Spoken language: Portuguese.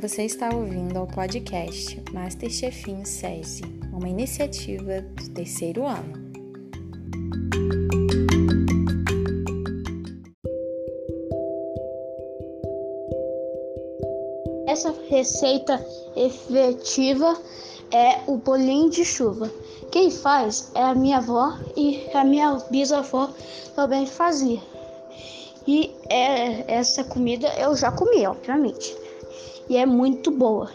Você está ouvindo ao podcast Masterchefinho SESI, uma iniciativa do terceiro ano. Essa receita efetiva é o bolinho de chuva. Quem faz é a minha avó e a minha bisavó também fazia. E é, essa comida eu já comi, obviamente. E é muito boa.